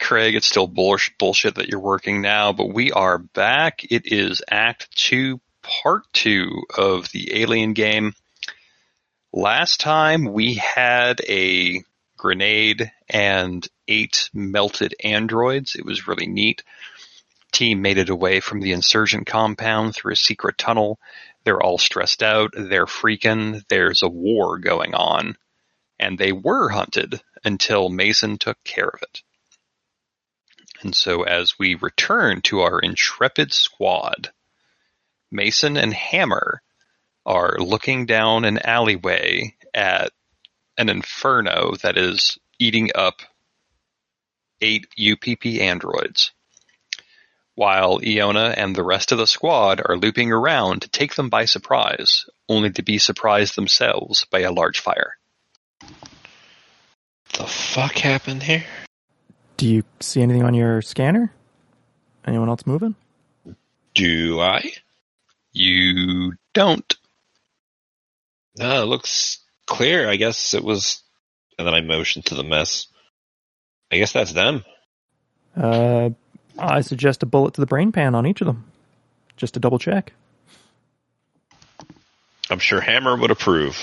Craig, it's still bullsh- bullshit that you're working now, but we are back. It is Act 2, Part 2 of the Alien game. Last time we had a grenade and eight melted androids. It was really neat. Team made it away from the insurgent compound through a secret tunnel. They're all stressed out. They're freaking. There's a war going on. And they were hunted until Mason took care of it. And so as we return to our intrepid squad, Mason and Hammer are looking down an alleyway at an inferno that is eating up eight UPP androids, while Iona and the rest of the squad are looping around to take them by surprise, only to be surprised themselves by a large fire. The fuck happened here? Do you see anything on your scanner? Anyone else moving? Do I? You don't. No, it looks clear. I guess it was. And then I motioned to the mess. I guess that's them. Uh, I suggest a bullet to the brain pan on each of them, just to double check. I'm sure Hammer would approve.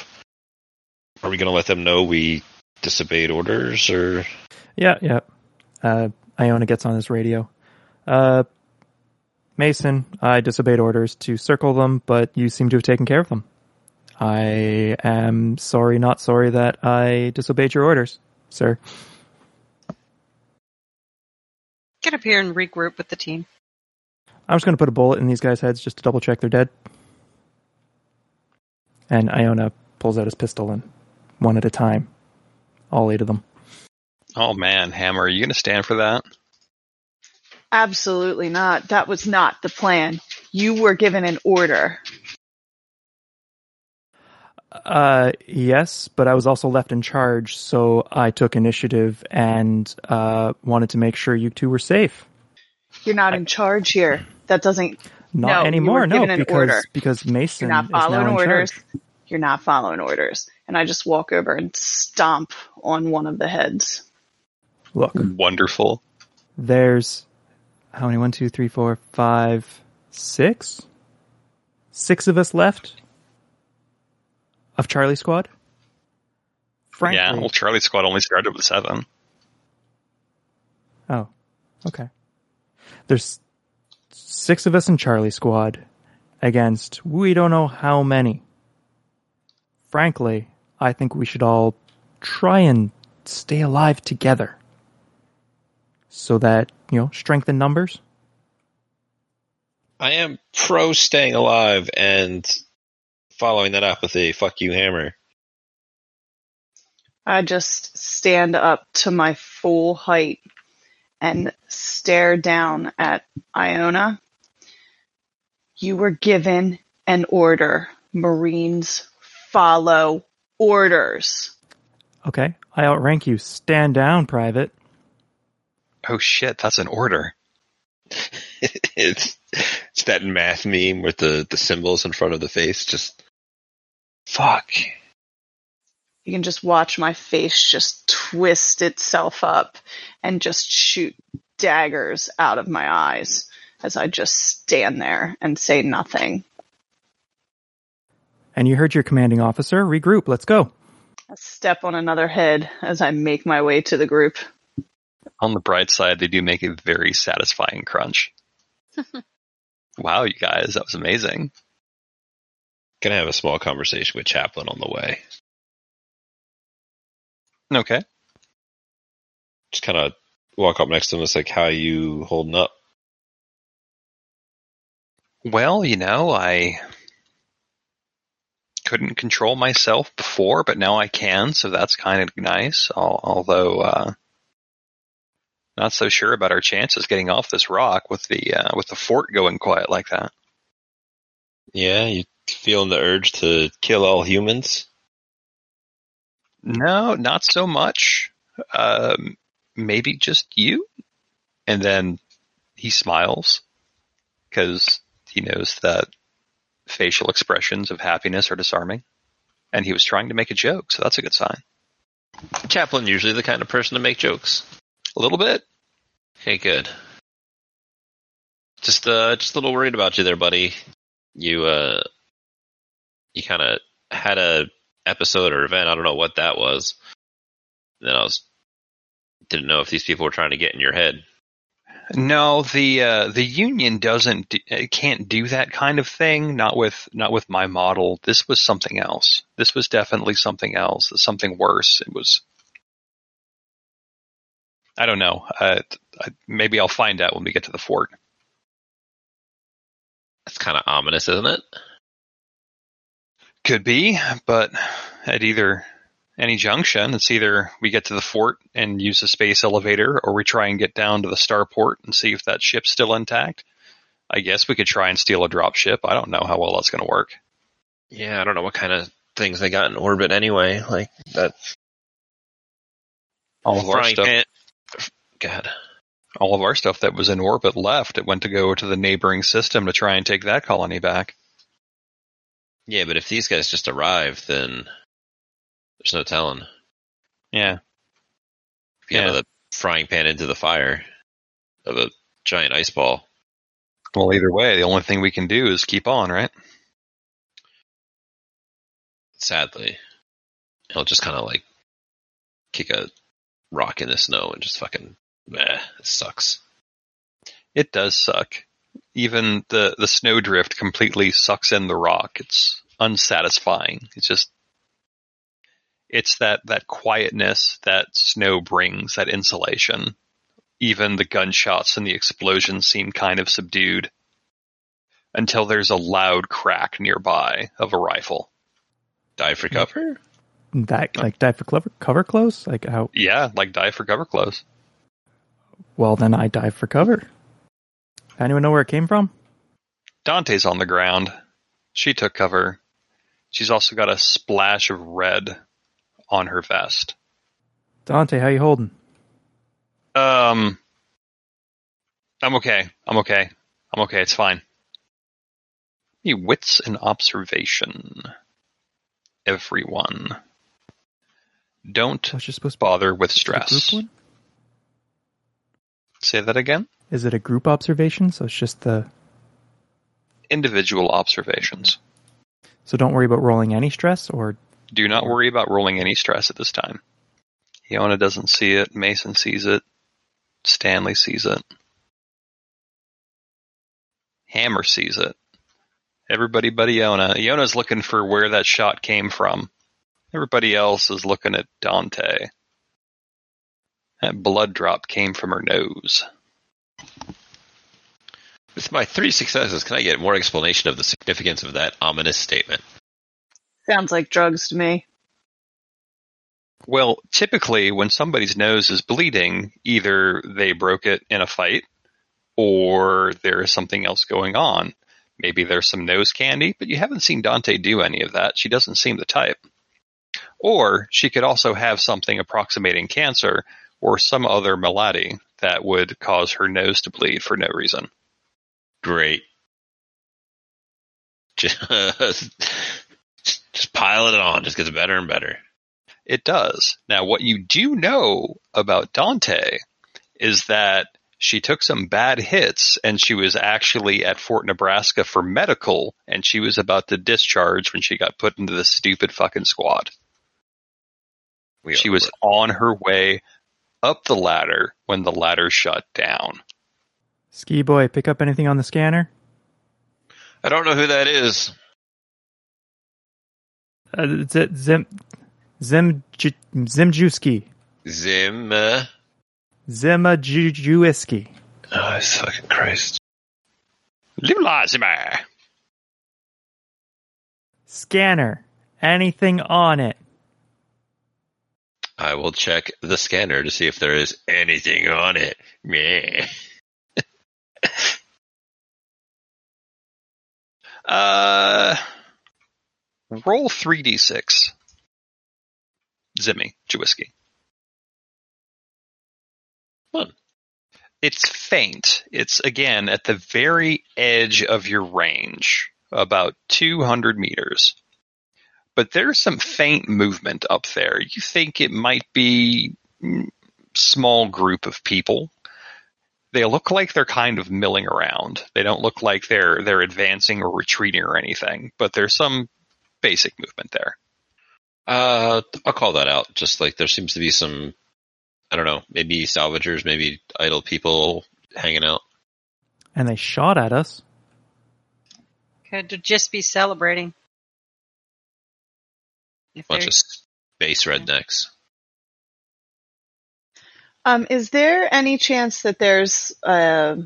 Are we going to let them know we disobeyed orders, or Yeah, yeah. Uh, Iona gets on his radio. Uh, Mason, I disobeyed orders to circle them, but you seem to have taken care of them. I am sorry, not sorry that I disobeyed your orders, sir. Get up here and regroup with the team. I'm just going to put a bullet in these guys' heads just to double check they're dead. And Iona pulls out his pistol and one at a time, all eight of them. Oh man, Hammer, are you going to stand for that? Absolutely not. That was not the plan. You were given an order. Uh, yes, but I was also left in charge, so I took initiative and uh, wanted to make sure you two were safe. You're not in charge here. That doesn't. Not No, anymore, no, an because order. because Mason You're not is now following in orders. charge. You're not following orders. And I just walk over and stomp on one of the heads. Look, Wonderful. there's how many? One, two, three, four, five, six. Six of us left of Charlie Squad. Frankly, Yeah, well, Charlie Squad only started with seven. Oh, okay. There's six of us in Charlie Squad against we don't know how many. Frankly, I think we should all try and stay alive together. So that, you know, strength in numbers. I am pro staying alive and following that up with a fuck you hammer. I just stand up to my full height and stare down at Iona. You were given an order. Marines follow orders. Okay, I outrank you. Stand down, Private. Oh shit, that's an order. it's it's that math meme with the, the symbols in front of the face. Just fuck. You can just watch my face just twist itself up and just shoot daggers out of my eyes as I just stand there and say nothing. And you heard your commanding officer. Regroup. Let's go. I step on another head as I make my way to the group. On the bright side, they do make a very satisfying crunch. wow, you guys, that was amazing. Gonna have a small conversation with Chaplin on the way. Okay. Just kind of walk up next to him. It's like, how you holding up? Well, you know, I couldn't control myself before, but now I can, so that's kind of nice. Although, uh, not so sure about our chances getting off this rock with the uh, with the fort going quiet like that. Yeah, you feeling the urge to kill all humans? No, not so much. Um, maybe just you. And then he smiles because he knows that facial expressions of happiness are disarming. And he was trying to make a joke, so that's a good sign. Chaplin usually the kind of person to make jokes. A little bit. Okay, good. Just uh just a little worried about you there, buddy. You uh you kind of had a episode or event, I don't know what that was. And then I was didn't know if these people were trying to get in your head. No, the uh, the union doesn't it can't do that kind of thing. Not with not with my model. This was something else. This was definitely something else. Something worse. It was. I don't know. Uh, I, maybe I'll find out when we get to the fort. That's kind of ominous, isn't it? Could be, but at either any junction, it's either we get to the fort and use the space elevator, or we try and get down to the starport and see if that ship's still intact. I guess we could try and steal a drop ship. I don't know how well that's going to work. Yeah, I don't know what kind of things they got in orbit anyway. Like that. All of our stuff, pan. God. all of our stuff that was in orbit left. It went to go to the neighboring system to try and take that colony back. Yeah, but if these guys just arrive, then there's no telling. Yeah, If you Yeah. have the frying pan into the fire of a giant ice ball. Well, either way, the only thing we can do is keep on, right? Sadly, he'll just kind of like kick a rock in the snow and just fucking, meh, it sucks. It does suck. Even the the snowdrift completely sucks in the rock. It's unsatisfying. It's just it's that that quietness that snow brings, that insulation. Even the gunshots and the explosions seem kind of subdued until there's a loud crack nearby of a rifle. Dive for cover? That like die for cover cover close? Like how? Yeah, like die for cover close. Well, then I dive for cover. Anyone know where it came from? Dante's on the ground. She took cover. She's also got a splash of red on her vest. Dante, how you holding? Um, I'm okay. I'm okay. I'm okay. It's fine. Me wits and observation. Everyone. Don't What's you supposed to bother with Is it group stress. Say that again. Is it a group observation? So it's just the. Individual observations. So don't worry about rolling any stress, or Do not worry about rolling any stress at this time. Iona doesn't see it. Mason sees it. Stanley sees it. Hammer sees it. Everybody but Iona. Iona's looking for where that shot came from. Everybody else is looking at Dante. That blood drop came from her nose. With my three successes, can I get more explanation of the significance of that ominous statement? Sounds like drugs to me. Well, typically when somebody's nose is bleeding, either they broke it in a fight or there is something else going on. Maybe there's some nose candy, but you haven't seen Dante do any of that. She doesn't seem the type. Or she could also have something approximating cancer or some other malady that would cause her nose to bleed for no reason. Great. Just, just pile it on. Just gets better and better. It does. Now, what you do know about Dante is that she took some bad hits and she was actually at Fort Nebraska for medical and she was about to discharge when she got put into this stupid fucking squad. We She was on her way up the ladder when the ladder shut down. ski boy, pick up anything on the scanner? I don't know who that is. Uh, Z- Zim Zim Zimjuski Zim. Uh, Zimajuiski. oh, fucking Christ. Lulazima! Scanner. Anything on it? I will check the scanner to see if there is anything on it. Meh. Uh, roll 3d6. Zimmy, Jawiski. Fun. It's faint. It's again at the very edge of your range, about 200 meters. But there's some faint movement up there. You think it might be mm, small group of people. they look like they're kind of milling around. They don't look like they're they're advancing or retreating or anything, but there's some basic movement there. Uh, I'll call that out. Just like there seems to be some, I don't know, maybe salvagers, maybe idle people hanging out. And they shot at us. Could just be celebrating. If Bunch they're- of space rednecks. Um, is there any chance that there's a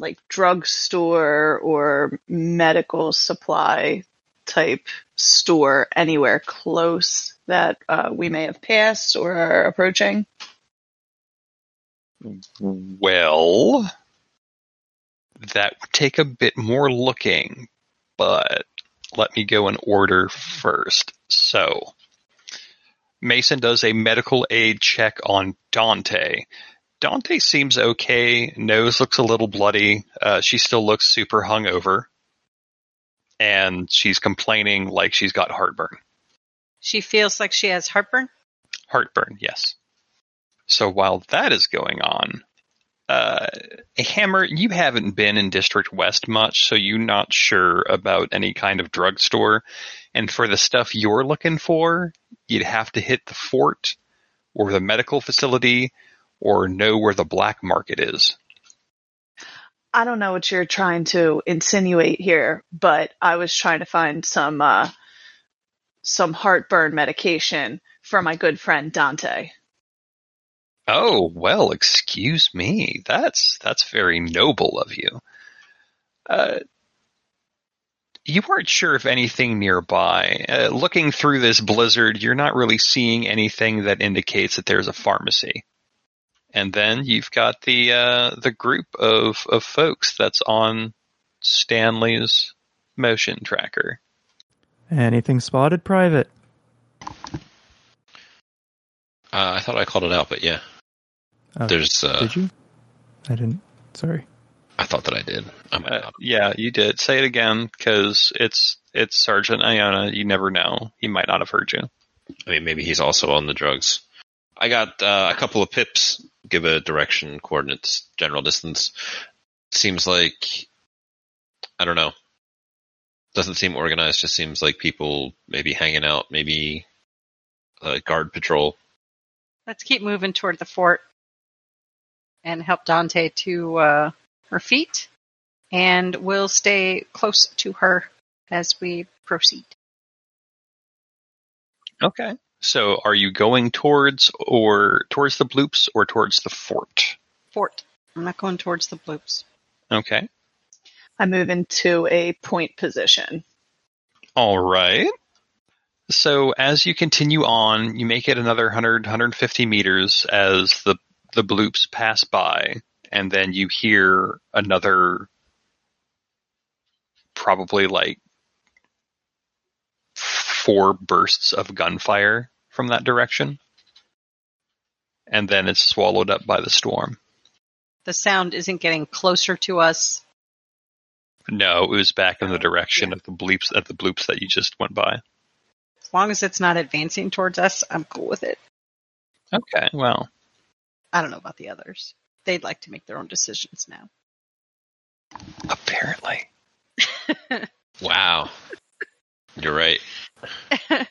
like drugstore or medical supply type store anywhere close that uh, we may have passed or are approaching? Well, that would take a bit more looking, but let me go in order first. So, Mason does a medical aid check on Dante. Dante seems okay. Nose looks a little bloody. Uh, she still looks super hungover. And she's complaining like she's got heartburn. she feels like she has heartburn. Heartburn, yes. So while that is going on, uh, Hammer, you haven't been in District West much, so you're not sure about any kind of drugstore. And for the stuff you're looking for, you'd have to hit the fort or the medical facility or know where the black market is. I don't know what you're trying to insinuate here, but I was trying to find some uh, some heartburn medication for my good friend Dante. Oh, well, excuse me. That's that's very noble of you. Uh, you weren't sure if anything nearby. Uh, looking through this blizzard, you're not really seeing anything that indicates that there's a pharmacy. And then you've got the uh, the group of of folks that's on Stanley's motion tracker. Anything spotted, Private? Uh, I thought I called it out, but yeah, Oh, there's. Uh, did you? I didn't. Sorry. I thought that I did. I might Uh, yeah, you did. Say it again, because it's it's Sergeant Iona. You never know. He might not have heard you. I mean, maybe he's also on the drugs. I got uh, a couple of pips. Give a direction, coordinates, general distance. Seems like I don't know. Doesn't seem organized. Just seems like people maybe hanging out. Maybe uh, guard patrol. Let's keep moving toward the fort and help Dante to uh, her feet, and we'll stay close to her as we proceed. Okay. So are you going towards or towards the bloops or towards the fort? Fort. I'm not going towards the bloops. Okay. I move into a point position. All right. So as you continue on, you make it another 100, 150 meters as the the bloops pass by, and then you hear another probably like four bursts of gunfire from that direction. And then it's swallowed up by the storm. The sound isn't getting closer to us. No, it was back in the direction of the bleeps at the bloops that you just went by. As long as it's not advancing towards us, I'm cool with it. Okay, well, I don't know about the others. They'd like to make their own decisions now. apparently. Wow. You're right.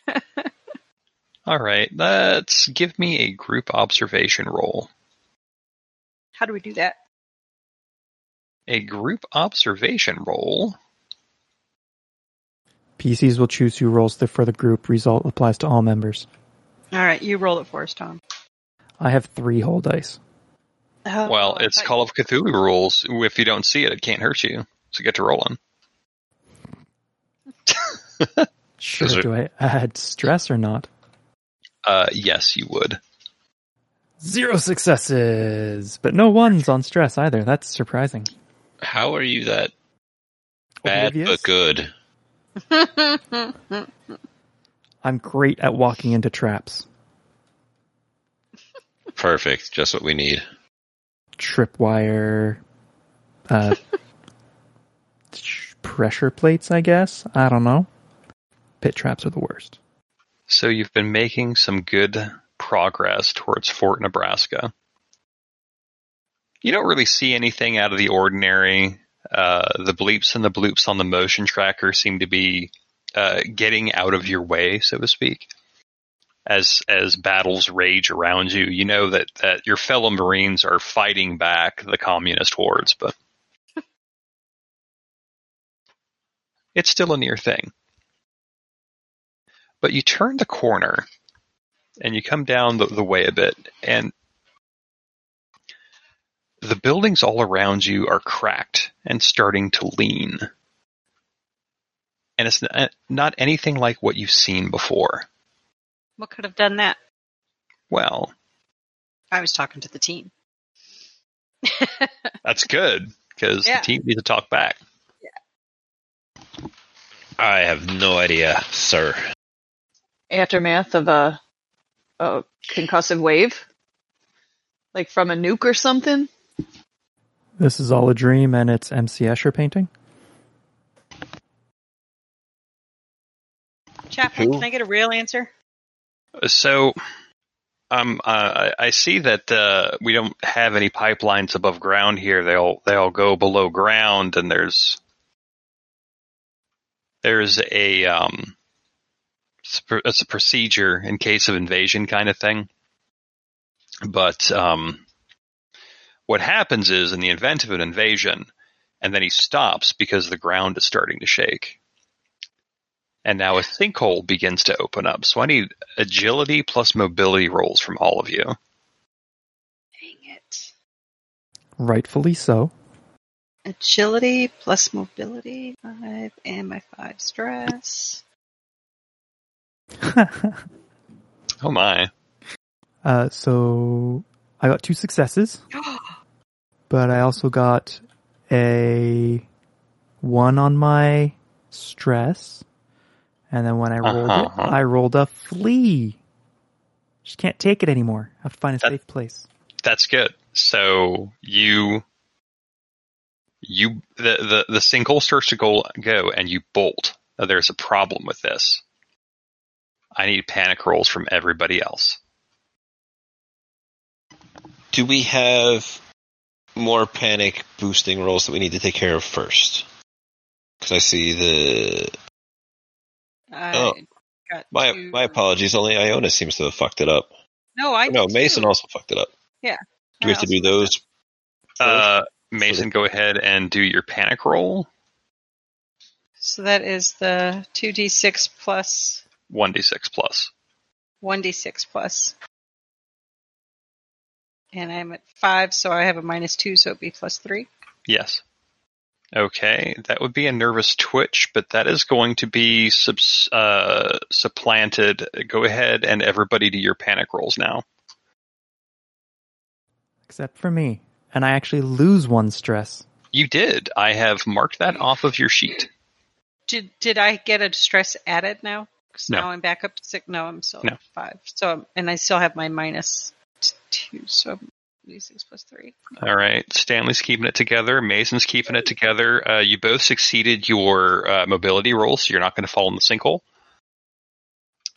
All right, let's give me a group observation roll. How do we do that? A group observation roll. PCs will choose who rolls the for the group. Result applies to all members. All right, you roll it for us, Tom. I have three whole dice. Oh, Well, it's thought Call of Cthulhu rules. If you don't see it, it can't hurt you. So get to rolling. Sure. Is it- Do I add stress or not? Uh, yes, you would. Zero successes, but no ones on stress either. That's surprising. How are you that bad Oblivious? but good? I'm great at walking into traps. Perfect. Just what we need. Tripwire, uh, pressure plates, I guess. I don't know. Pit traps are the worst. So you've been making some good progress towards Fort Nebraska. You don't really see anything out of the ordinary. Uh, the bleeps and the bloops on the motion tracker seem to be uh, getting out of your way, so to speak. As as battles rage around you, you know that, that your fellow Marines are fighting back the communist hordes, but it's still a near thing. But you turn the corner and you come down the, the way a bit, and the buildings all around you are cracked and starting to lean. And it's not, uh, not anything like what you've seen before. What could have done that? Well, I was talking to the team. that's good because Yeah. the team needs to talk back. I have no idea, sir. Aftermath of a, a concussive wave? Like from a nuke or something? This is all a dream, and it's MC Escher painting. Chaplain, Who? can I get a real answer? So, um, uh, I see that uh, we don't have any pipelines above ground here. They all they all go below ground, and there's there's a um, it's a procedure in case of invasion kind of thing. But um, what happens is in the event of an invasion, and then he stops because the ground is starting to shake. And now a sinkhole begins to open up. So I need agility plus mobility rolls from all of you. Dang it. Rightfully so. Agility plus mobility, five, and my five stress. Oh my. uh, so I got two successes, but I also got a one on my stress, and then when I rolled Uh-huh. it, I rolled a flea. Just can't take it anymore. I have to find a That- safe place. That's good. So you you the the, the sinkhole starts to go go and you bolt. Now, there's a problem with this. I need panic rolls from everybody else. Do we have more panic boosting rolls that we need to take care of first? Because I see the I Oh. got my two- my apologies. Only Iona seems to have fucked it up. No, I no, did Mason too. also fucked it up. Yeah. Do we have to do those? Uh, Mason, go ahead and do your panic roll. So that is the 2d6 plus 1d6 1d6. And I'm at 5, so I have a minus 2, so it'd be plus 3. Yes. Okay, that would be a nervous twitch, but that is going to be subs, uh, supplanted. Go ahead and everybody do your panic rolls now. Except for me. And I actually lose one stress. You did. I have marked that off of your sheet. Did did I get a stress added now? 'Cause No. now I'm back up to 6. No, I'm still No. at 5. So, and I still have my minus t- 2, so 6 plus 3. All right. Stanley's keeping it together. Mason's keeping it together. Uh, you both succeeded your uh, mobility roll, so you're not going to fall in the sinkhole.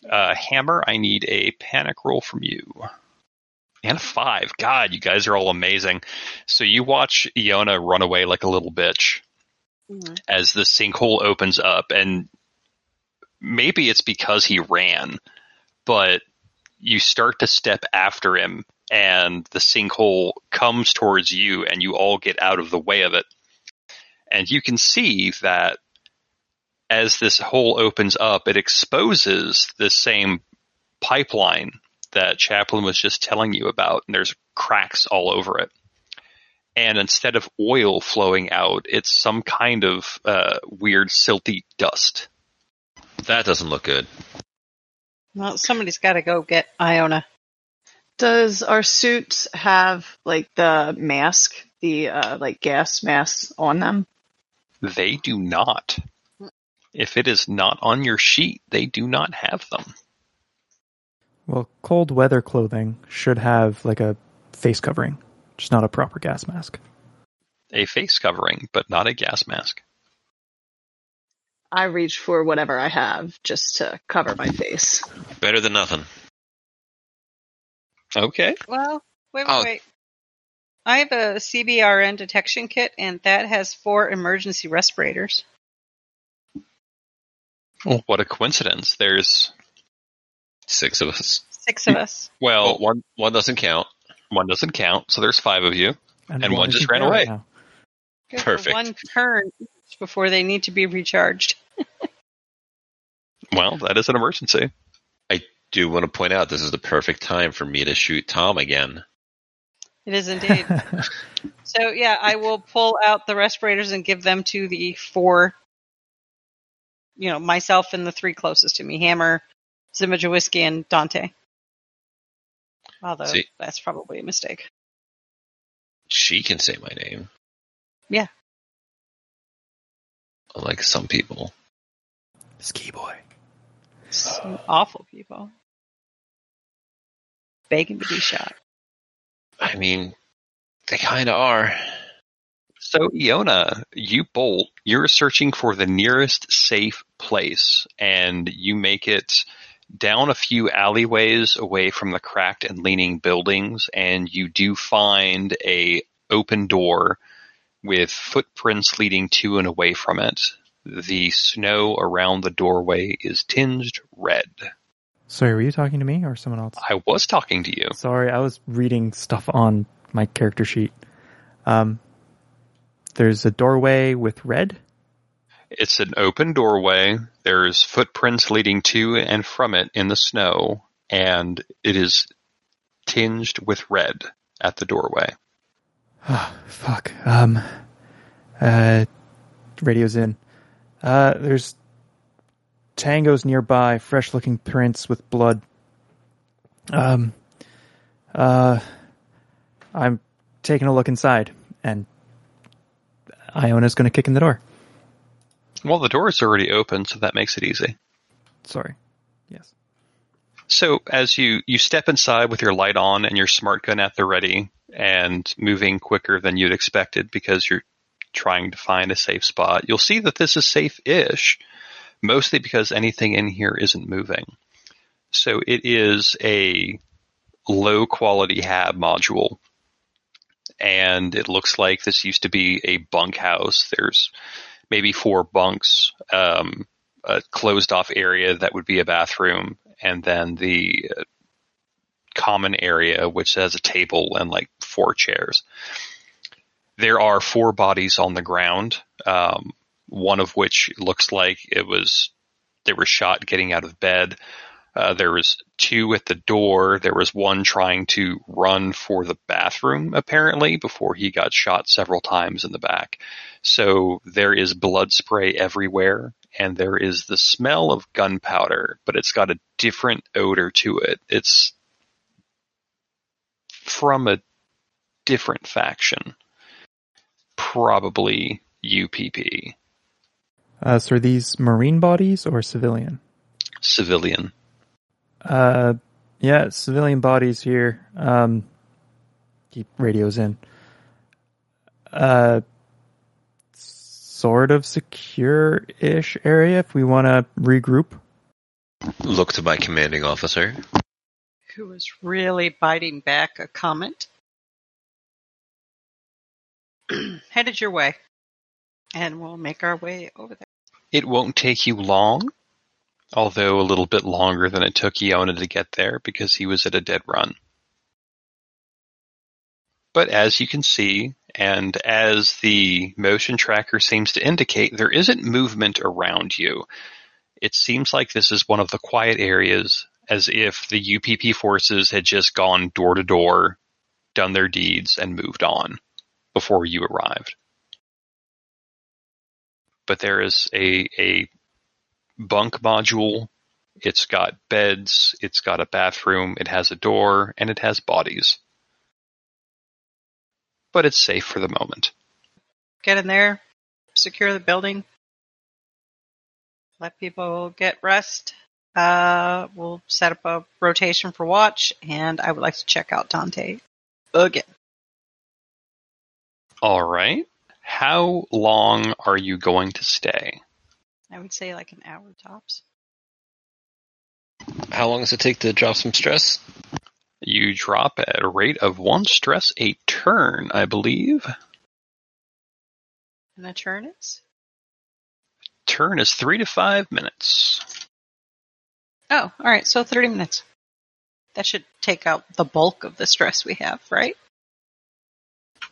Uh, Hammer, I need a panic roll from you. And a five. God, you guys are all amazing. So you watch Iona run away like a little bitch as the sinkhole opens up, and maybe it's because he ran, but you start to step after him, and the sinkhole comes towards you, and you all get out of the way of it. And you can see that as this hole opens up, it exposes the same pipeline that Chaplin was just telling you about, and there's cracks all over it. And instead of oil flowing out, it's some kind of uh, weird silty dust. That doesn't look good. Well, somebody's got to go get Iona. Does our suits have like the mask, the uh, like gas masks on them? They do not. If it is not on your sheet, they do not have them. Well, cold weather clothing should have like a face covering, just not a proper gas mask. A face covering, but not a gas mask. I reach for whatever I have just to cover my face. Better than nothing. Okay. Well, wait, wait, Oh. wait. I have a CBRN detection kit, and that has four emergency respirators. Well, what a coincidence. There's, Six of us. Six of us. well, Well, one one doesn't count. one doesn't count, so there's five of you. And one just ran away. right now. Perfect. One turn before they need to be recharged. Well, that is an emergency. Do want to point out this is the perfect time for me to shoot Tom again. It is indeed. so yeah, I will pull out the respirators and give them to the four. You know, myself and the three closest to me: Hammer, Zimajawiski, and Dante. Although See- that's probably a mistake. She can say my name. Yeah. Like some people. Ski boy. Some awful people. Begging to be shot. I mean, they kind of are. So, Iona, you bolt. You're searching for the nearest safe place, and you make it down a few alleyways away from the cracked and leaning buildings, and you do find a open door with footprints leading to and away from it. The snow around the doorway is tinged red. Sorry, were you talking to me or someone else? I was talking to you. Sorry, I was reading stuff on my character sheet. Um, there's a doorway with red. It's an open doorway. There's footprints leading to and from it in the snow, and it is tinged with red at the doorway. Oh, fuck. Um, uh, radio's in. Uh, there's tangos nearby, fresh looking prints with blood. Um, uh, I'm taking a look inside, and Iona's gonna kick in the door. Well, the door is already open, so that makes it easy. Sorry. Yes. So as you, you step inside with your light on and your smart gun at the ready and moving quicker than you'd expected because you're trying to find a safe spot, you'll see that this is safe-ish, mostly because anything in here isn't moving. So it is a low quality hab module. And it looks like this used to be a bunkhouse. There's maybe four bunks, um, a closed off area that would be a bathroom, and then the uh, common area, which has a table and like four chairs. There are four bodies on the ground, um, one of which looks like it was they were shot getting out of bed. Uh, there was two at the door. There was one trying to run for the bathroom, apparently, before he got shot several times in the back. So there is blood spray everywhere, and there is the smell of gunpowder, but it's got a different odor to it. It's from a different faction. Probably UPP. Uh, so are these marine bodies or civilian? Civilian. Uh, yeah, civilian bodies here. Um, keep radios in. Uh, sort of secure-ish area if we want to regroup. Look to my commanding officer. Who was really biting back a comment. Headed your way. And we'll make our way over there. It won't take you long, although a little bit longer than it took Iona to get there because he was at a dead run. But as you can see, and as the motion tracker seems to indicate, there isn't movement around you. It seems like this is one of the quiet areas, as if the UPP forces had just gone door to door, done their deeds, and moved on before you arrived. But there is a, a bunk module. It's got beds, it's got a bathroom, it has a door, and it has bodies. But it's safe for the moment. Get in there, secure the building, let people get rest. Uh, we'll set up a rotation for watch, and I would like to check out Dante again. All right. How long are you going to stay? I would say like an hour tops. How long does it take to drop some stress? You drop at a rate of one stress a turn, I believe. And the turn is? Turn is three to five minutes. Oh, all right. So 30 minutes. That should take out the bulk of the stress we have, right?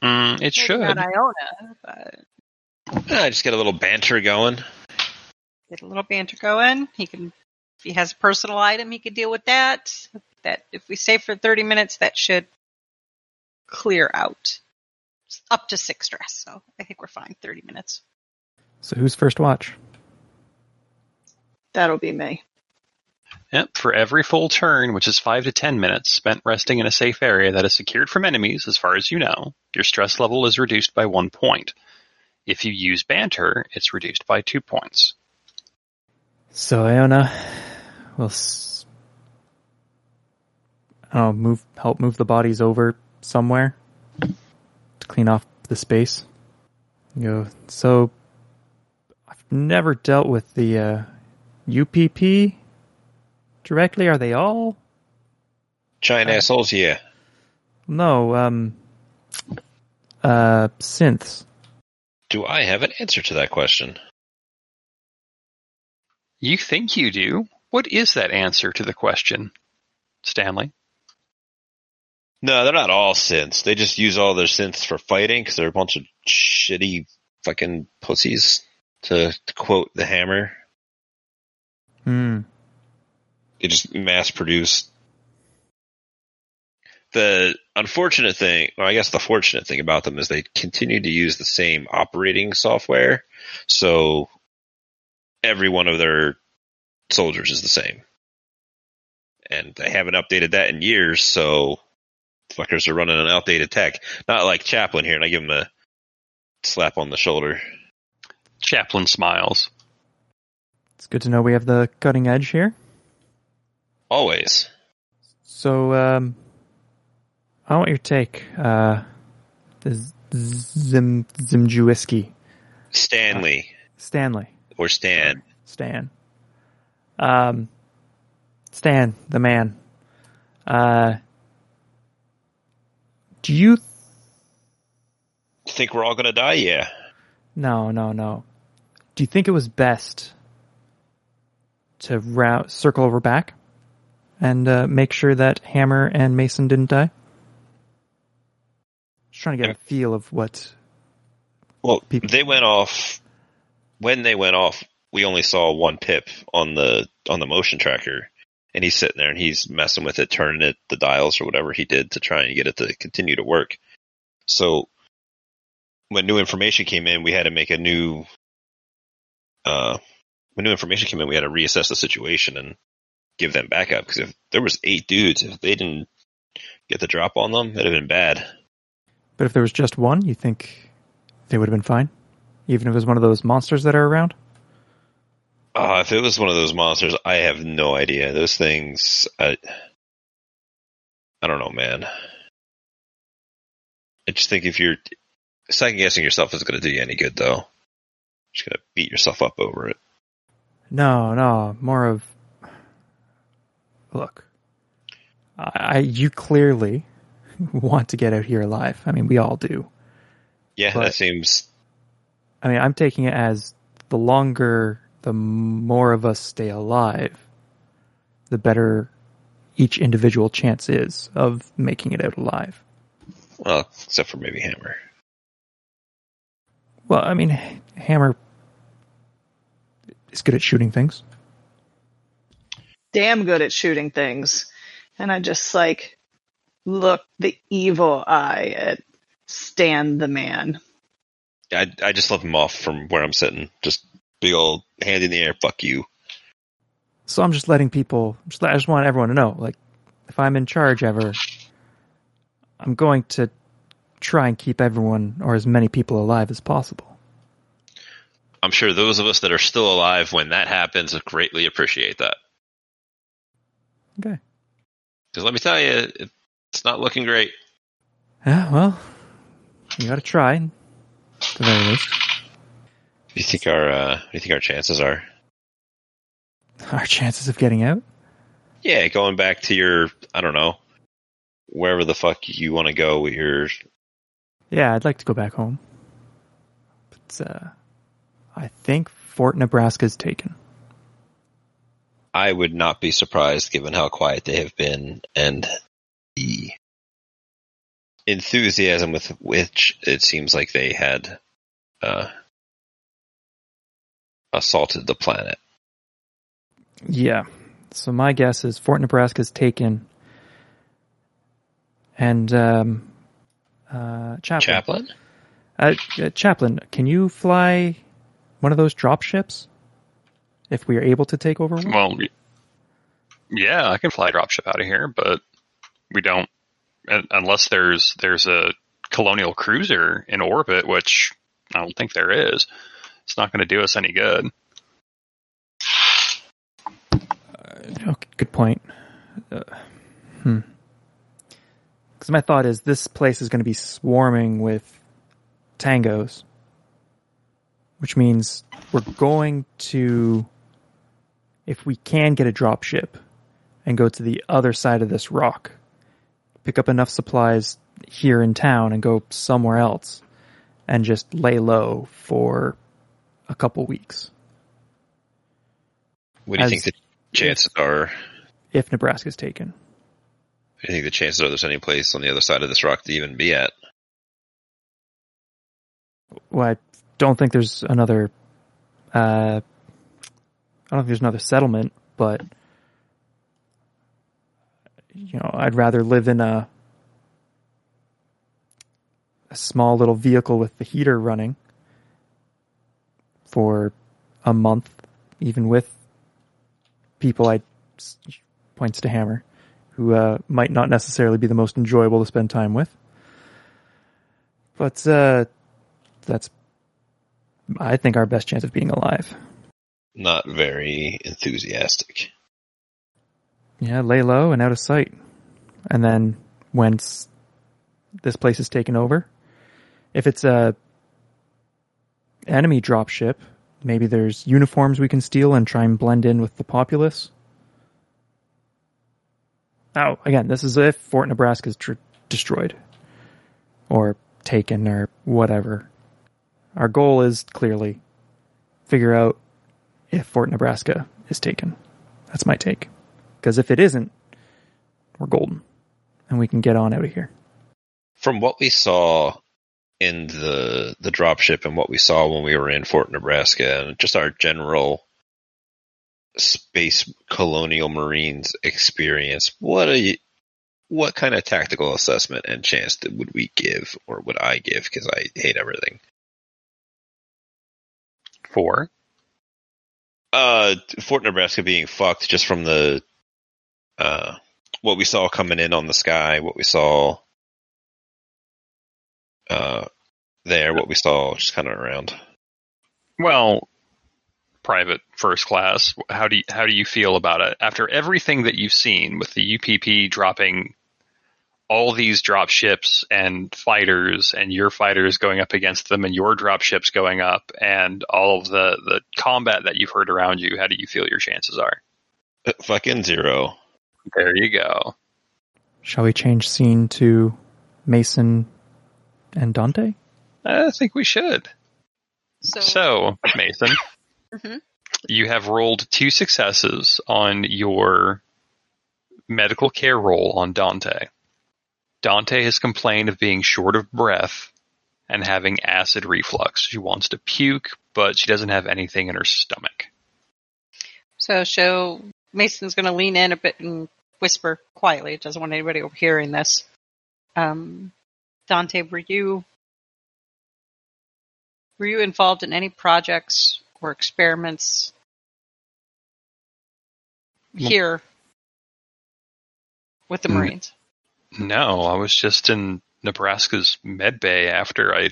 Mm, it Maybe should. Not Iona, but I just get a little banter going. get a little banter going. He can, if he has a personal item, he can deal with that. That if we stay for 30 minutes, that should clear out up to six stress. So I think we're fine. 30 minutes. So who's first watch? That'll be me. Yep, for every full turn, which is five to ten minutes spent resting in a safe area that is secured from enemies, as far as you know, your stress level is reduced by one point. If you use banter, it's reduced by two points. So Iona will s- I don't move help move the bodies over somewhere to clean off the space. You go, so I've never dealt with the uh, UPP directly. Are they all? Giant assholes, yeah. No, um, uh, synths. Do I have an answer to that question? You think you do? What is that answer to the question, Stanley? No, they're not all synths. They just use all their synths for fighting because they're a bunch of shitty fucking pussies. To, to quote the Hammer, Hmm. they just mass produce. The unfortunate thing, or I guess the fortunate thing about them is they continue to use the same operating software, so every one of their soldiers is the same. And they haven't updated that in years, so fuckers are running an outdated tech. Not like Chaplin here, and I give him a slap on the shoulder. Chaplin smiles. It's good to know we have the cutting edge here. Always. So, um, I want your take. Uh, the Zim Zimjuiski Stanley Stanley or Stan. Stan. Um, Stan, the man. Uh, do you? Think we're all gonna die? Yeah. No, no, no. Do you think it was best to route, circle over back and uh, make sure that Hammer and Mason didn't die? Just trying to get a feel of what. Well, People- they went off. When they went off, we only saw one pip on the on the motion tracker, and he's sitting there and he's messing with it, turning it the dials or whatever he did to try and get it to continue to work. So when new information came in, we had to make a new. Uh, when new information came in, we had to reassess the situation and give them backup because if there was eight dudes, if they didn't get the drop on them, it'd have been bad. But if there was just one, you think they would have been fine? Even if it was one of those monsters that are around? Uh, if it was one of those monsters, I have no idea. Those things, I, I don't know, man. I just think if you're second guessing yourself isn't going to do you any good, though. You're just going to beat yourself up over it. No, no, more of. Look, I, you clearly want to get out here alive. I mean, we all do. Yeah, But- that seems. I mean, I'm taking it as the longer, the more of us stay alive, the better each individual chance is of making it out alive. Well, except for maybe Hammer. Well, I mean, Hammer is good at shooting things. Damn good at shooting things. And I just like look the evil eye at Stan the man. I I just love him off from where I'm sitting. Just big old hand in the air. Fuck you. So I'm just letting people. Just, I just want everyone to know, like, if I'm in charge ever, I'm going to try and keep everyone or as many people alive as possible. I'm sure those of us that are still alive when that happens greatly appreciate that. Okay. Because let me tell you, it's not looking great. Yeah. Well, you got to try. At the very least, What do you think our uh, what do you think our chances are? our chances of getting out. Yeah, going back to your I don't know wherever the fuck you want to go with your. Yeah, I'd like to go back home. But uh, I think Fort Nebraska is taken. I would not be surprised given how quiet they have been and the enthusiasm with which it seems like they had uh, assaulted the planet. Yeah. So my guess is Fort Nebraska is taken. And um, uh, Chaplain. Chaplain? Uh, uh, Chaplain, can you fly one of those drop ships? If we are able to take over one? Well, yeah, I can fly a dropship out of here, but we don't un- unless there's there's a colonial cruiser in orbit, which I don't think there is. It's not going to do us any good. Okay, good point. Uh, hmm. Because my thought is this place is going to be swarming with tangos, which means we're going to, if we can get a drop ship and go to the other side of this rock, pick up enough supplies here in town and go somewhere else and just lay low for a couple weeks What do you As- think the chances are? if Nebraska's taken. What do you think the chances are there's any place on the other side of this rock to even be at? well, I don't think there's another. Uh, I don't think there's another settlement, but you know, I'd rather live in a a small little vehicle with the heater running for a month, even with people I points to Hammer, who uh, might not necessarily be the most enjoyable to spend time with. But uh, that's I think our best chance of being alive. Not very enthusiastic. Yeah, lay low and out of sight. And then once this place is taken over, if it's a enemy dropship, maybe there's uniforms we can steal and try and blend in with the populace. Now, again, this is if Fort Nebraska is tr- destroyed or taken or whatever. Our goal is clearly figure out if Fort Nebraska is taken. That's my take. Because if it isn't, we're golden and we can get on out of here. From what we saw in the the dropship and what we saw when we were in Fort Nebraska and just our general space colonial marines experience, what are you, what kind of tactical assessment and chance would we give or would I give because I hate everything? Four. Uh, Fort Nebraska being fucked just from the uh what we saw coming in on the sky, what we saw uh there, what we saw just kind of around. Well, private first class. How do you, how do you feel about it after everything that you've seen with the UPP dropping all these drop ships and fighters and your fighters going up against them and your drop ships going up and all of the the combat that you've heard around you? How do you feel your chances are? Uh, Fucking zero. There you go. Shall we change scene to Mason and Dante? I think we should. So, So, Mason, Mhm. you have rolled two successes on your medical care roll on Dante. Dante has complained of being short of breath and having acid reflux. She wants to puke, but she doesn't have anything in her stomach. so show Mason's going to lean in a bit and whisper quietly. It doesn't want anybody overhearing this. Um, Dante, were you were you involved in any projects or experiments here with the Mm. Marines? No, I was just in Nebraska's med bay after I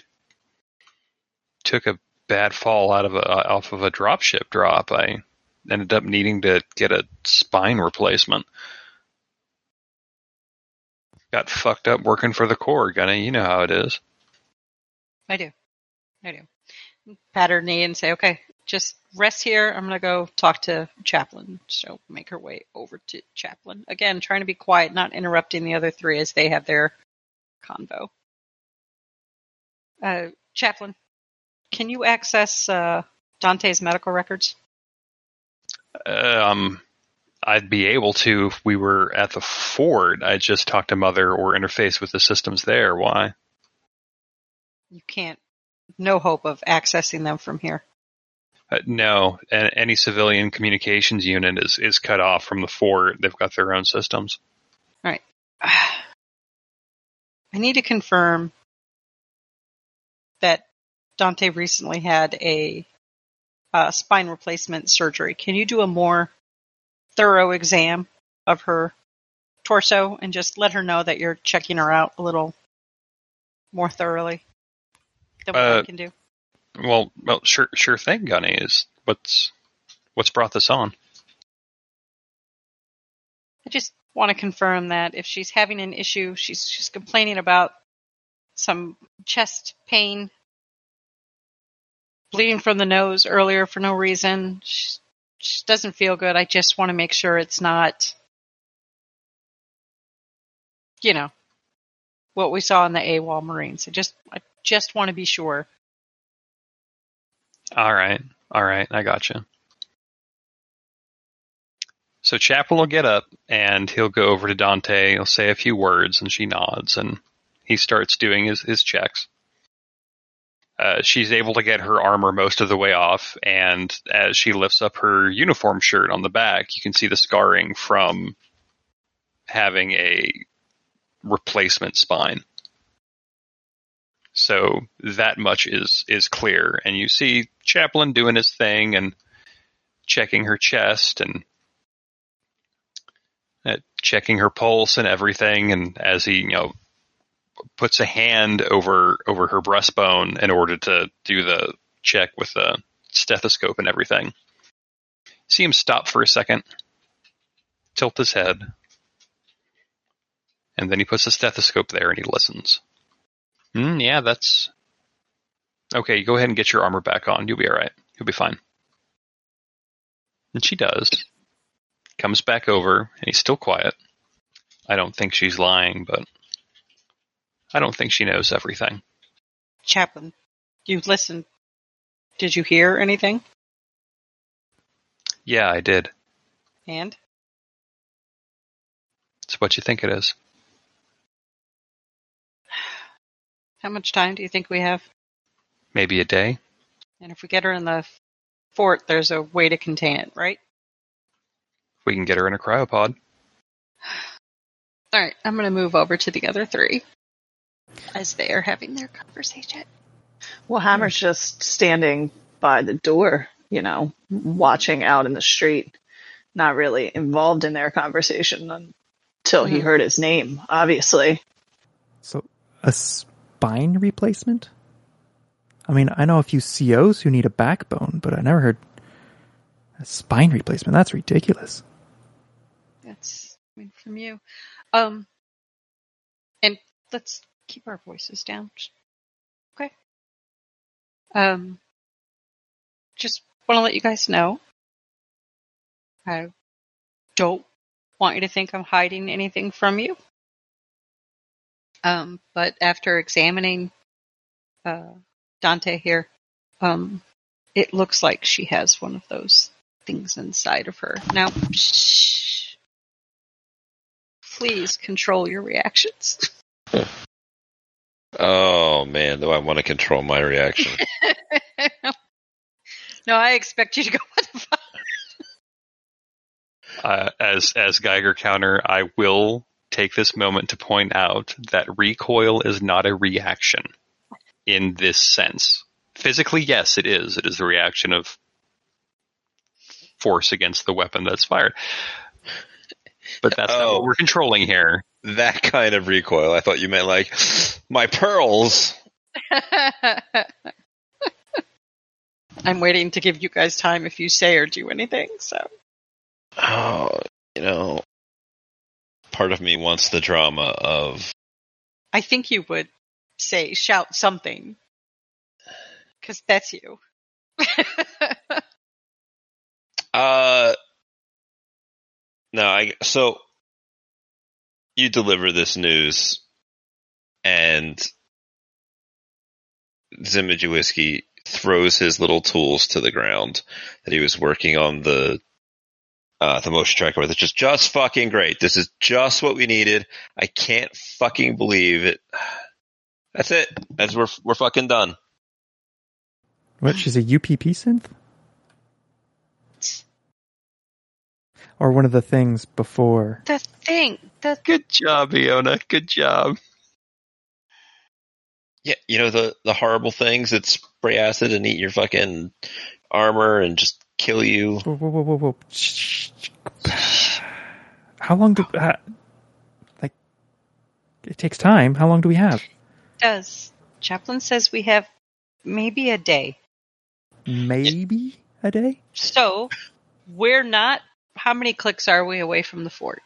took a bad fall out of a off of a dropship drop. I ended up needing to get a spine replacement. Got fucked up working for the Corps, Gunny. You know how it is. I do. I do. Pat her knee and say, okay, just rest here. I'm gonna go talk to Chaplain. So make her way over to Chaplain again, trying to be quiet, not interrupting the other three as they have their convo. Uh, Chaplain, can you access uh, Dante's medical records? Um, I'd be able to if we were at the fort. I just talk to Mother or interface with the systems there. Why? You can't. No hope of accessing them from here. Uh, no, a- any civilian communications unit is, is cut off from the fort. They've got their own systems. All right. I need to confirm that Dante recently had a uh, spine replacement surgery. Can you do a more thorough exam of her torso and just let her know that you're checking her out a little more thoroughly than what Uh, can do? Well, well, sure, sure thing, Gunny. Is what's what's brought this on? I just want to confirm that if she's having an issue, she's she's complaining about some chest pain, bleeding from the nose earlier for no reason. She, she doesn't feel good. I just want to make sure it's not, you know, what we saw in the AWOL Marines. I just I just want to be sure. All right, all right, I got you. So Chapel will get up and he'll go over to Dante. He'll say a few words, and she nods, and he starts doing his his checks. Uh, she's able to get her armor most of the way off, and as she lifts up her uniform shirt on the back, you can see the scarring from having a replacement spine. So that much is is clear, and you see Chaplain doing his thing and checking her chest and uh, checking her pulse and everything. And as he, you know, puts a hand over over her breastbone in order to do the check with the stethoscope and everything, see him stop for a second, tilt his head, and then he puts the stethoscope there and he listens. Mm, yeah, that's okay. Go ahead and get your armor back on. You'll be all right. You'll be fine. And she does. Comes back over, and he's still quiet. I don't think she's lying, but I don't think she knows everything. Chaplain, you listened. Did you hear anything? Yeah, I did. And It's what you think it is. how much time do you think we have? Maybe a day. And if we get her in the fort, there's a way to contain it, right? We can get her in a cryopod. All right, I'm going to move over to the other three as they are having their conversation. Well, Hammer's just standing by the door, you know, watching out in the street, not really involved in their conversation until he Mhm. heard his name, obviously. So, a spine replacement? I mean, I know a few COs who need a backbone, but I never heard a spine replacement. That's ridiculous. That's coming from you. Um, and let's keep our voices down. Okay. Um, just want to let you guys know. I don't want you to think I'm hiding anything from you. Um, but after examining uh, Dante here, um, it looks like she has one of those things inside of her. Now, shh. Please control your reactions. Oh man, do I want to control my reaction? no, I expect you to go. What the fuck? Uh, as as Geiger counter, I will take this moment to point out that recoil is not a reaction in this sense. Physically, yes, it is. It is the reaction of force against the weapon that's fired. But that's not Oh. what we're controlling here. That kind of recoil. I thought you meant like my pearls. I'm waiting to give you guys time if you say or do anything. So Oh, you know, part of me wants the drama of I think you would say shout something because that's you. Uh, no, I so you deliver this news, and Zimijuiski throws his little tools to the ground that he was working on the uh, the motion tracker with. It's just just fucking great. This is just what we needed. I can't fucking believe it. That's it. That's we're we're fucking done. What? She's a UPP synth? Or one of the things before? The thing, the Good job, Iona. Good job. Yeah, you know the the horrible things that spray acid and eat your fucking armor and just kill you. Whoa, whoa, whoa, whoa. How long do uh, like? It takes time. How long do we have? does. Chaplain says we have maybe a day. Maybe a day. So we're not. How many clicks are we away from the fort?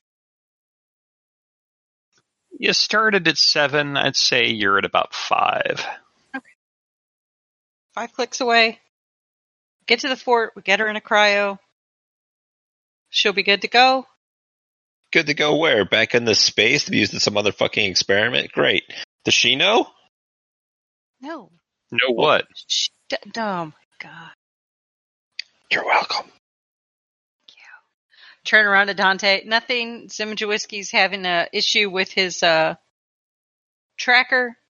You started at seven. I'd say you're at about five. Okay. Five clicks away. Get to the fort. We get her in a cryo. She'll be good to go. Good to go where? Back in the space to be used in some other fucking experiment? Great. Does she know? No. Know what? She, d- oh my god. You're welcome. Turn around to Dante. Nothing. Zimijuiski's having a issue with his uh tracker.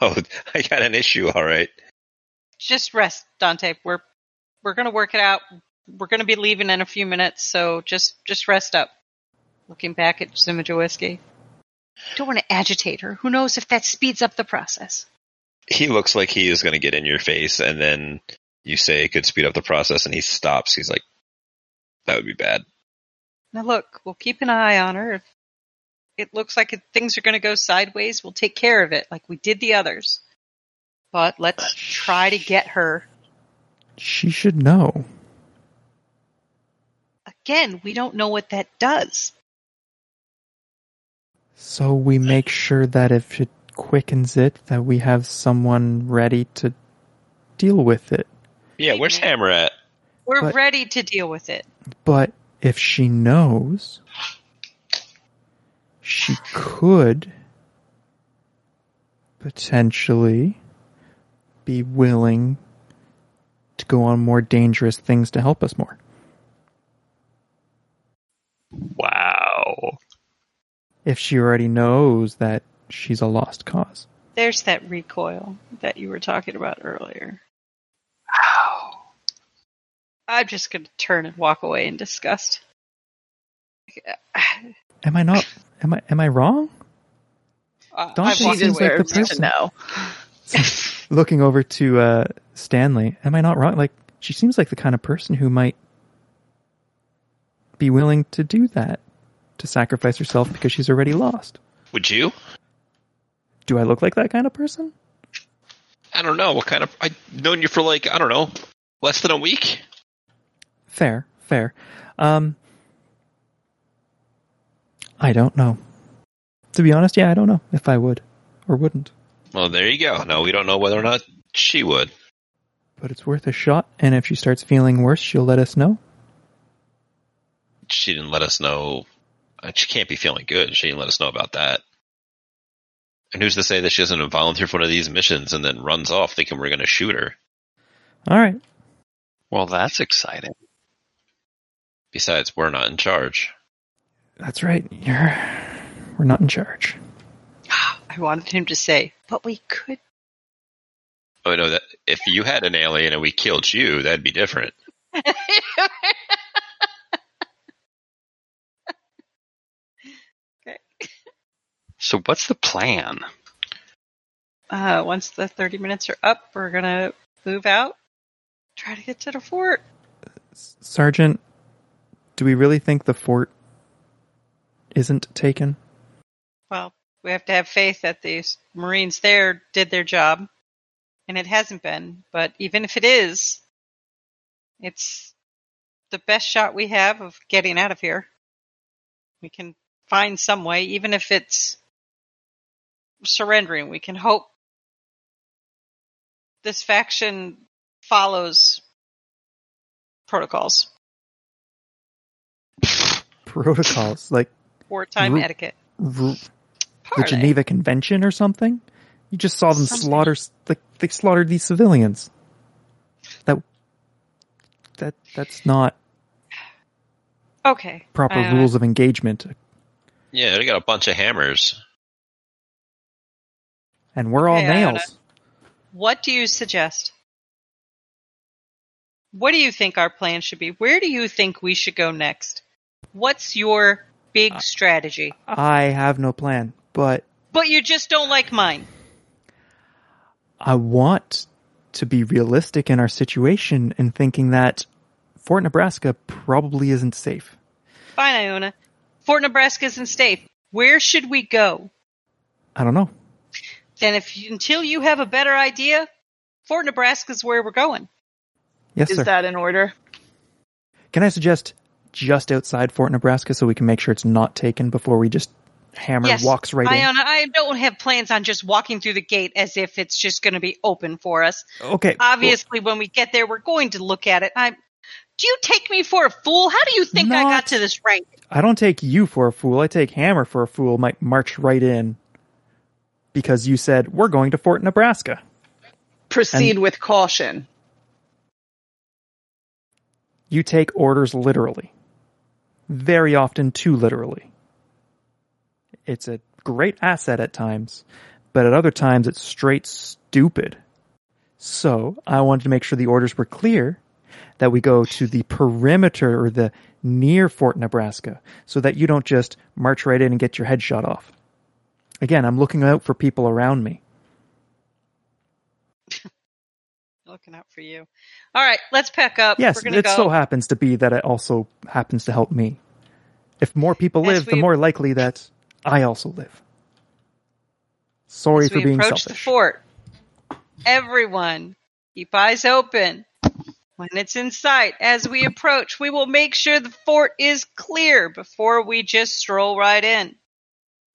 Oh, I got an issue, all right. Just rest, Dante. We're we're gonna work it out. We're gonna be leaving in a few minutes, so just just rest up. Looking back at Zimijuiski. Don't want to agitate her. Who knows if that speeds up the process. He looks like he is going to get in your face, and then you say it could speed up the process, and he stops. He's like, that would be bad. Now look, we'll keep an eye on her. If it looks like it, things are going to go sideways, we'll take care of it like we did the others. But let's try to get her. She should know. Again, we don't know what that does. So we make sure that if it quickens it, that we have someone ready to deal with it. Yeah, where's Hammer at? We're But- ready to deal with it. But if she knows, she could potentially be willing to go on more dangerous things to help us more. Wow. If she already knows that she's a lost cause. There's that recoil that you were talking about earlier. Wow. I'm just going to turn and walk away in disgust. Am I not? Am I? Am I wrong? Uh, Don't she seems like the person- know. Looking over to uh, Stanley, am I not wrong? Like she seems like the kind of person who might be willing to do that, to sacrifice herself because she's already lost. Would you? Do I look like that kind of person? I don't know. What kind of. I've known you for like, I don't know, less than a week? Fair, fair. Um, I don't know. To be honest, yeah, I don't know if I would or wouldn't. Well, there you go. No, we don't know whether or not she would. But it's worth a shot, and if she starts feeling worse, she'll let us know. She didn't let us know. uh, She can't be feeling good. She didn't let us know about that. And who's to say that she doesn't volunteer for one of these missions and then runs off thinking we're going to shoot her? All right. Well, that's exciting. Besides, we're not in charge. That's right. You're we're not in charge. I wanted him to say, but we could. Oh no, that if you had an alien and we killed you, that'd be different. Okay. So what's the plan? uh, once the 30 minutes are up, we're going to move out, try to get to the fort. Sergeant, do we really think the fort isn't taken? Well, we have to have faith that these Marines there did their job, and it hasn't been. But even if it is, it's the best shot we have of getting out of here. We can find some way, even if it's surrendering. We can hope this faction follows protocols, Protocols like wartime Ru- etiquette. r- the Geneva Convention or something. You just saw them Something. slaughter. Like they slaughtered these civilians. That that that's not Okay. proper uh, rules of engagement. Yeah, they got a bunch of hammers. And we're all Okay, Iona. nails. What do you suggest? What do you think our plan should be? Where do you think we should go next? What's your big Uh, strategy? I have no plan, but But you just don't like mine. I want to be realistic in our situation and thinking that Fort Nebraska probably isn't safe. Fine, Iona. Fort Nebraska isn't safe. Where should we go? I don't know. Then if you, until you have a better idea, Fort Nebraska is where we're going. Yes, Is sir. that in order? Can I suggest just outside Fort Nebraska so we can make sure it's not taken before we just hammer yes, walks right Iona, I don't have plans on just walking through the gate as if it's just going to be open for us. in? Okay. well, Obviously, when we get there, we're going to look at it. I, do you take me for a fool? How do you think I got to this rank? I don't take you for a fool. I take Hammer for a fool. Might march right in because you said we're going to Fort Nebraska. Proceed with caution. You take orders literally. Very often too literally. It's a great asset at times, but at other times it's straight stupid. So I wanted to make sure the orders were clear that we go to the perimeter or the near Fort Nebraska so that you don't just march right in and get your head shot off. Again, I'm looking out for people around me. Looking out for you. All right, let's pack up. Yes, it go. so happens to be that it also happens to help me. If more people live, the more likely that I also live. Sorry for we being approach selfish. the fort. Everyone, keep eyes open. When it's in sight, as we approach, we will make sure the fort is clear before we just stroll right in.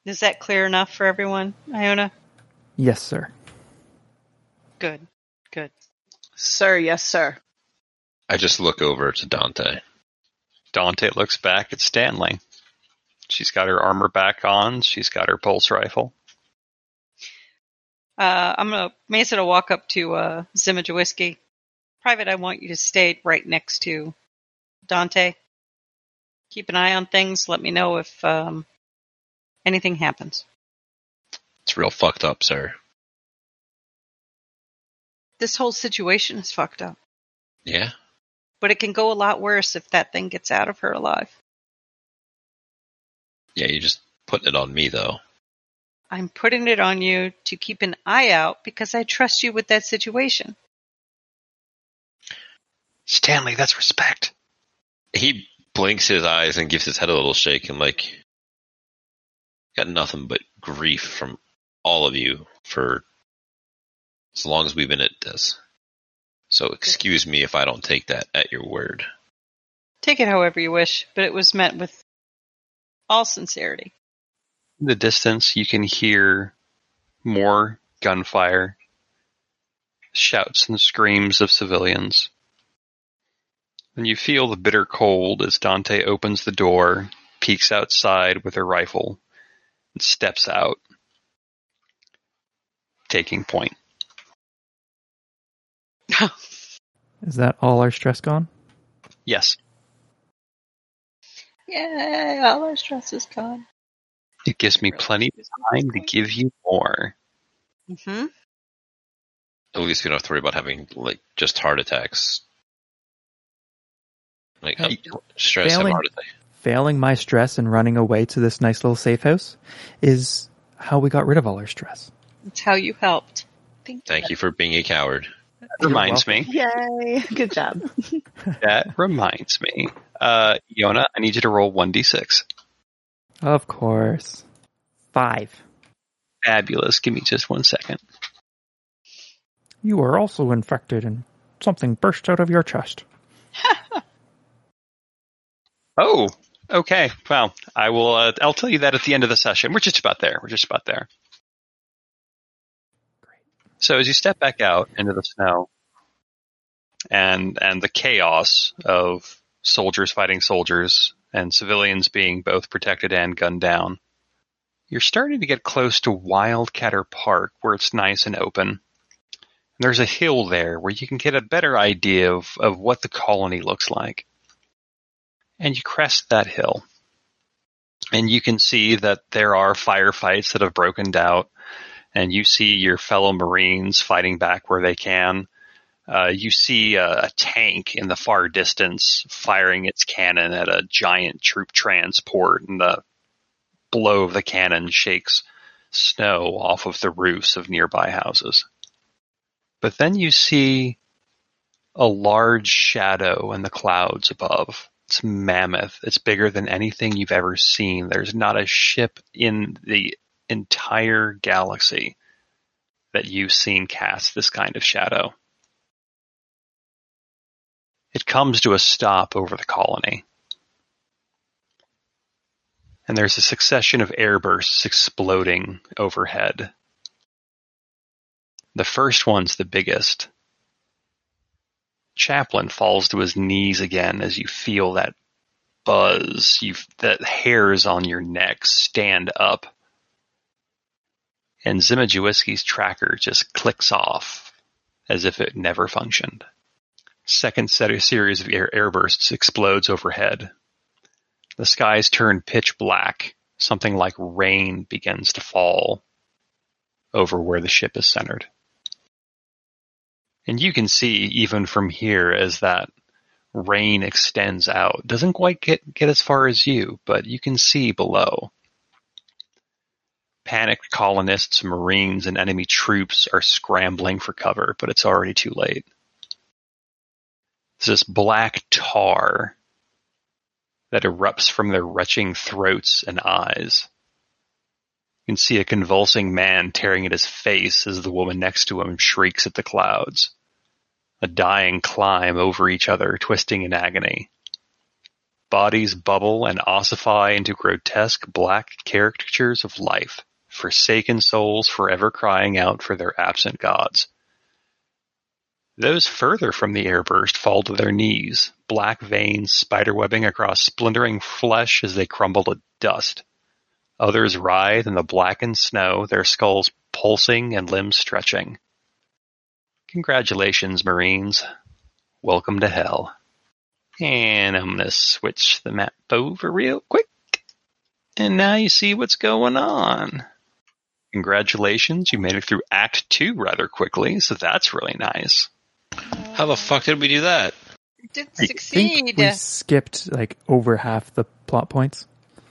Is that clear enough for everyone, Iona? Yes, sir. Good, good. Sir, yes, sir. I just look over to Dante. Dante looks back at Stanley. She's got her armor back on. She's got her pulse rifle. Uh, I'm gonna Mason will walk up to uh, Zimajawiski. Private, I want you to stay right next to Dante. Keep an eye on things. Let me know if um, anything happens. It's real fucked up, sir. This whole situation is fucked up, Yeah? but it can go a lot worse if that thing gets out of her alive. Yeah, you're just putting it on me, though. I'm putting it on you to keep an eye out because I trust you with that situation. Stanley, that's respect. He blinks his eyes and gives his head a little shake and, like, got nothing but grief from all of you for as long as we've been at this. So excuse me if I don't take that at your word. Take it however you wish, but it was meant with all sincerity. In the distance, you can hear more gunfire, shouts and screams of civilians. And you feel the bitter cold as Dante opens the door, peeks outside with her rifle, and steps out, taking point. Is that all our stress gone? Yes, Yay, all our stress is gone. it gives me plenty of time to give you more. Mm-hmm. At least we don't have to worry about having, like, just heart attacks. Like, Hey, stress and failing- heart attack. Failing my stress and running away to this nice little safe house is how we got rid of all our stress. It's how you helped. Thank, Thank you for being a coward. That reminds me. Yay. Good job. That reminds me. Uh, Iona, I need you to roll 1d6. Of course. Five. Fabulous. Give me just one second. You are also infected and something burst out of your chest. Oh, okay. Well, I will. Uh, I'll tell you that at the end of the session. We're just about there. We're just about there. So as you step back out into the snow, and and the chaos of soldiers fighting soldiers and civilians being both protected and gunned down. You're starting to get close to Wildcatter Park where it's nice and open. And there's a hill there where you can get a better idea of, of what the colony looks like. And you crest that hill. And you can see that there are firefights that have broken out. And you see your fellow Marines fighting back where they can. Uh, you see a, a, tank in the far distance firing its cannon at a giant troop transport, and the blow of the cannon shakes snow off of the roofs of nearby houses. But then you see a large shadow in the clouds above. It's mammoth. It's bigger than anything you've ever seen. There's not a ship in the entire galaxy that you've seen cast this kind of shadow. It comes to a stop over the colony. And there's a succession of airbursts exploding overhead. The first one's the biggest. Chaplain falls to his knees again as you feel that buzz, you that hairs on your neck stand up. And Zimajuiski's tracker just clicks off as if it never functioned. Second series of air airbursts explodes overhead. The skies turn pitch black. Something like rain begins to fall over where the ship is centered. And you can see even from here as that rain extends out. Doesn't quite get, get as far as you, but you can see below. Panicked colonists, marines, and enemy troops are scrambling for cover, but it's already too late. There's this black tar that erupts from their retching throats and eyes. You can see a convulsing man tearing at his face as the woman next to him shrieks at the clouds. A dying climb over each other, twisting in agony. Bodies bubble and ossify into grotesque black caricatures of life, forsaken souls forever crying out for their absent gods. Those further from the airburst fall to their knees, black veins spiderwebbing across splintering flesh as they crumble to dust. Others writhe in the blackened snow, their skulls pulsing and limbs stretching. Congratulations, Marines. Welcome to hell. And I'm going to switch the map over real quick. And now you see what's going on. Congratulations, you made it through Act 2 rather quickly, so that's really nice. How the fuck did we do that? Did I succeed. think we skipped like over half the plot points.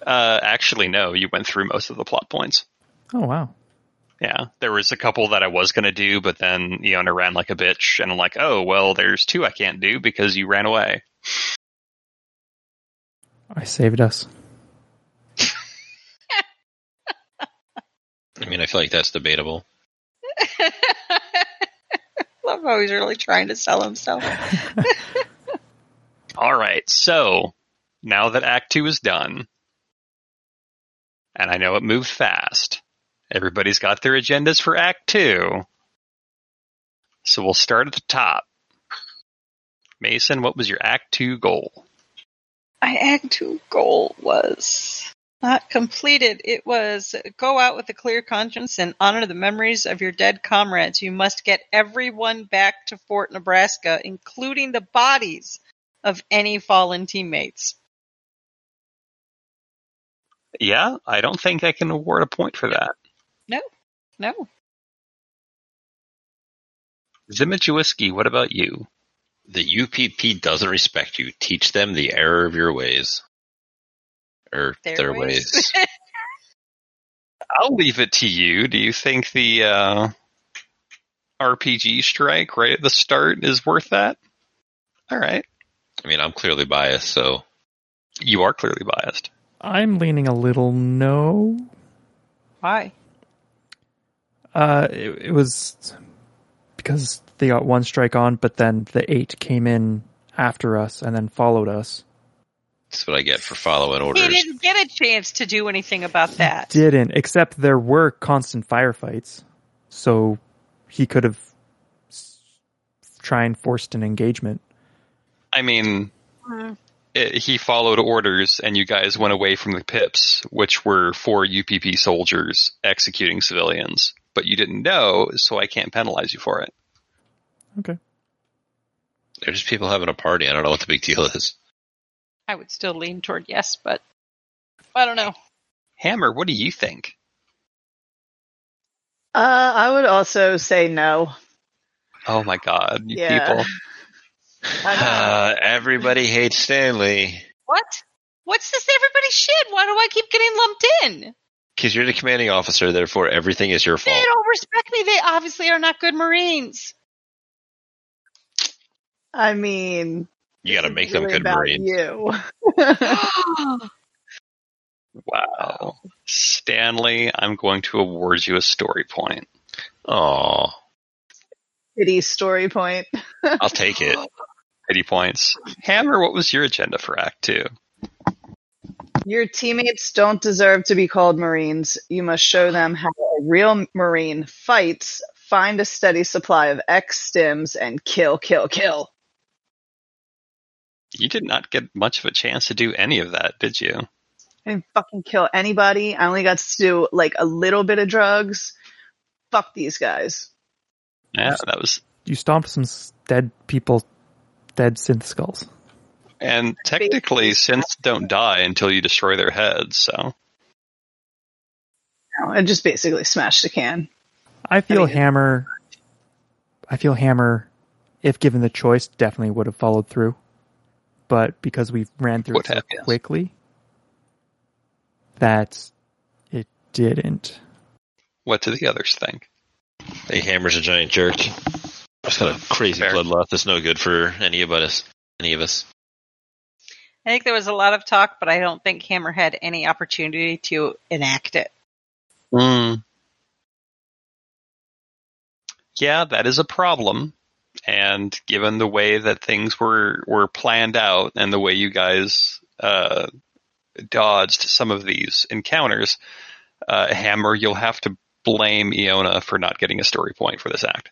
Uh, actually, no, you went through most of the plot points. Oh wow. Yeah, there was a couple that I was going to do, but then Iona ran like a bitch, and I'm like, oh, well, there's two I can't do because you ran away. I saved us. I mean, I feel like that's debatable. Love how he's really trying to sell himself. All right, so now that Act Two is done, and I know it moved fast, everybody's got their agendas for Act Two. So we'll start at the top. Mason, what was your Act Two goal? My Act 2 goal was not completed. It was go out with a clear conscience and honor the memories of your dead comrades. You must get everyone back to Fort Nebraska, including the bodies of any fallen teammates. Yeah, I don't think I can award a point for that. No, no. Zimajuiski, what about you? The UPP doesn't respect you. Teach them the error of your ways. Or Their their, ways. ways. I'll leave it to you. Do you think the uh, RPG strike right at the start is worth that? All right. I mean, I'm clearly biased, so You are clearly biased. I'm leaning a little no. Why? Uh, it, it was because they got one strike on, but then the eight came in after us and then followed us. That's what I get for following He orders. He didn't get a chance to do anything about that. Didn't, except there were constant firefights, so he could have s- try and forced an engagement. I mean, Hmm. it, he followed orders, and you guys went away from the pips, which were four UPP soldiers executing civilians. But you didn't know, so I can't penalize you for it. Okay. They're just people having a party. I don't know what the big deal is. I would still lean toward yes, but I don't know. Hammer, what do you think? Uh, I would also say no. Oh my god, you Yeah. people. Uh, everybody hates Stanley What? What's this everybody shit? Why do I keep getting lumped in? because you're the commanding officer. Therefore, everything is your fault. They don't respect me. They obviously are not good Marines. I mean, You got to make is them really good Marines. You. Oh. Wow. Stanley, I'm going to award you a story point. Aw, Pity story point. I'll take it. Pity points. Hammer, what was your agenda for Act Two? Your teammates don't deserve to be called Marines. You must show them how a real Marine fights, find a steady supply of X stims, and kill, kill, kill. You did not get much of a chance to do any of that, did you? I didn't fucking kill anybody. I only got to do like a little bit of drugs. Fuck these guys. Yeah, that was. You stomped some dead people, dead synth skulls. And technically, synths don't die until you destroy their heads. So No, I just basically smashed a can. I feel mean- Hammer. I feel Hammer, if given the choice, definitely would have followed through. But because we ran through Would it so have, yes. quickly, that it didn't. what do the others think? Hey, Hammer's a giant jerk. It's got a crazy Fair. bloodlust. It's no good for any of us. Any of us. I think there was a lot of talk, but I don't think Hammer had any opportunity to enact it. Mm. Yeah, that is a problem. And given the way that things were were planned out and the way you guys uh, dodged some of these encounters, uh, Hammer, you'll have to blame Iona for not getting a story point for this act.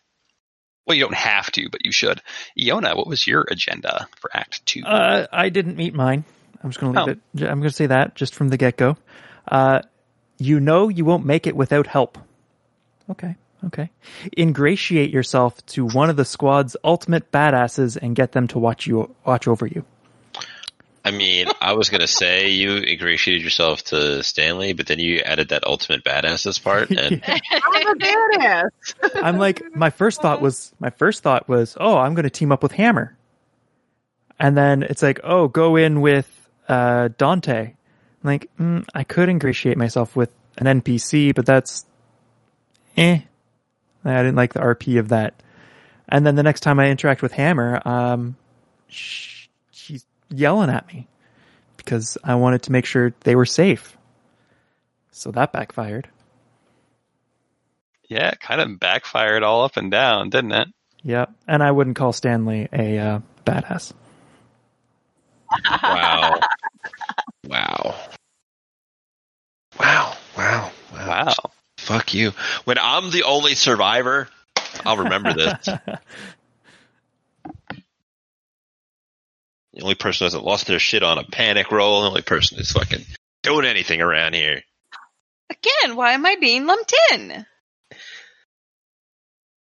Well, you don't have to, but you should. Iona, what was your agenda for Act Two? Uh, I didn't meet mine. I'm just going to leave Oh. it. I'm going to say that just from the get go. Uh, you know you won't make it without help. Okay. Okay. Ingratiate yourself to one of the squad's ultimate badasses and get them to watch you watch over you. I mean, I was gonna say you ingratiated yourself to Stanley, but then you added that ultimate badasses part, and I'm a badass. I'm like, my first thought was, my first thought was, oh, I'm going to team up with Hammer. And then it's like, oh, go in with uh, Dante. I'm like, mm, I could ingratiate myself with an NPC, but that's, eh. I didn't like the RP of that. And then the next time I interact with Hammer, um, sh- she's yelling at me because I wanted to make sure they were safe. So that backfired. yeah, it kind of backfired all up and down, didn't it? Yeah, and I wouldn't call Stanley a uh, badass. wow, wow, wow, wow, Wow. Fuck you. When I'm the only survivor, I'll remember this. The only person who hasn't lost their shit on a panic roll. The only person who's fucking doing anything around here. Again, why am I being lumped in?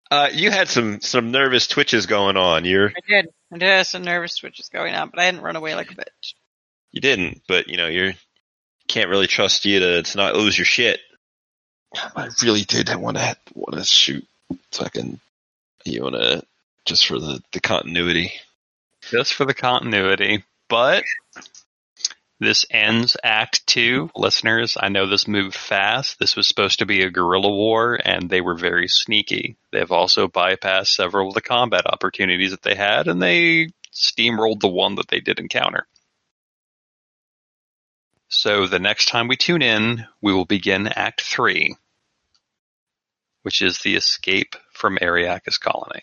Uh, you had some some nervous twitches going on. You're I did. I did have some nervous twitches going on, but I didn't run away like a bitch. you didn't, but you know you're can't really trust you to to not lose your shit. I really did want to want to shoot fucking to just for the the continuity. just for the continuity. But this ends Act Two. Listeners, I know this moved fast. This was supposed to be a guerrilla war, and they were very sneaky. They've also bypassed several of the combat opportunities that they had, and they steamrolled the one that they did encounter. So the next time we tune in, we will begin Act Three, which is the escape from Ariarcus Colony.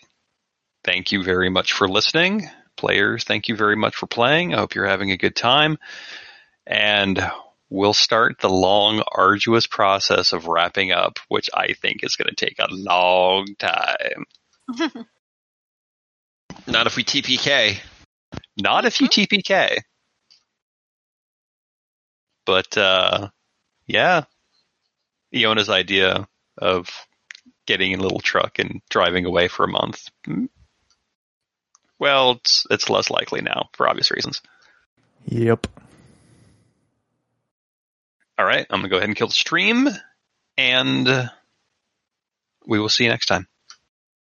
Thank you very much for listening players, thank you very much for playing. I hope you're having a good time. And we'll start the long, arduous process of wrapping up, which I think is going to take a long time. Not if we TPK. Not if you mm-hmm. TPK. But uh, yeah, Iona's idea of getting in a little truck and driving away for a month. mm, Well, it's it's less likely now for obvious reasons. Yep. All right, I'm gonna go ahead and kill the stream, and we will see you next time.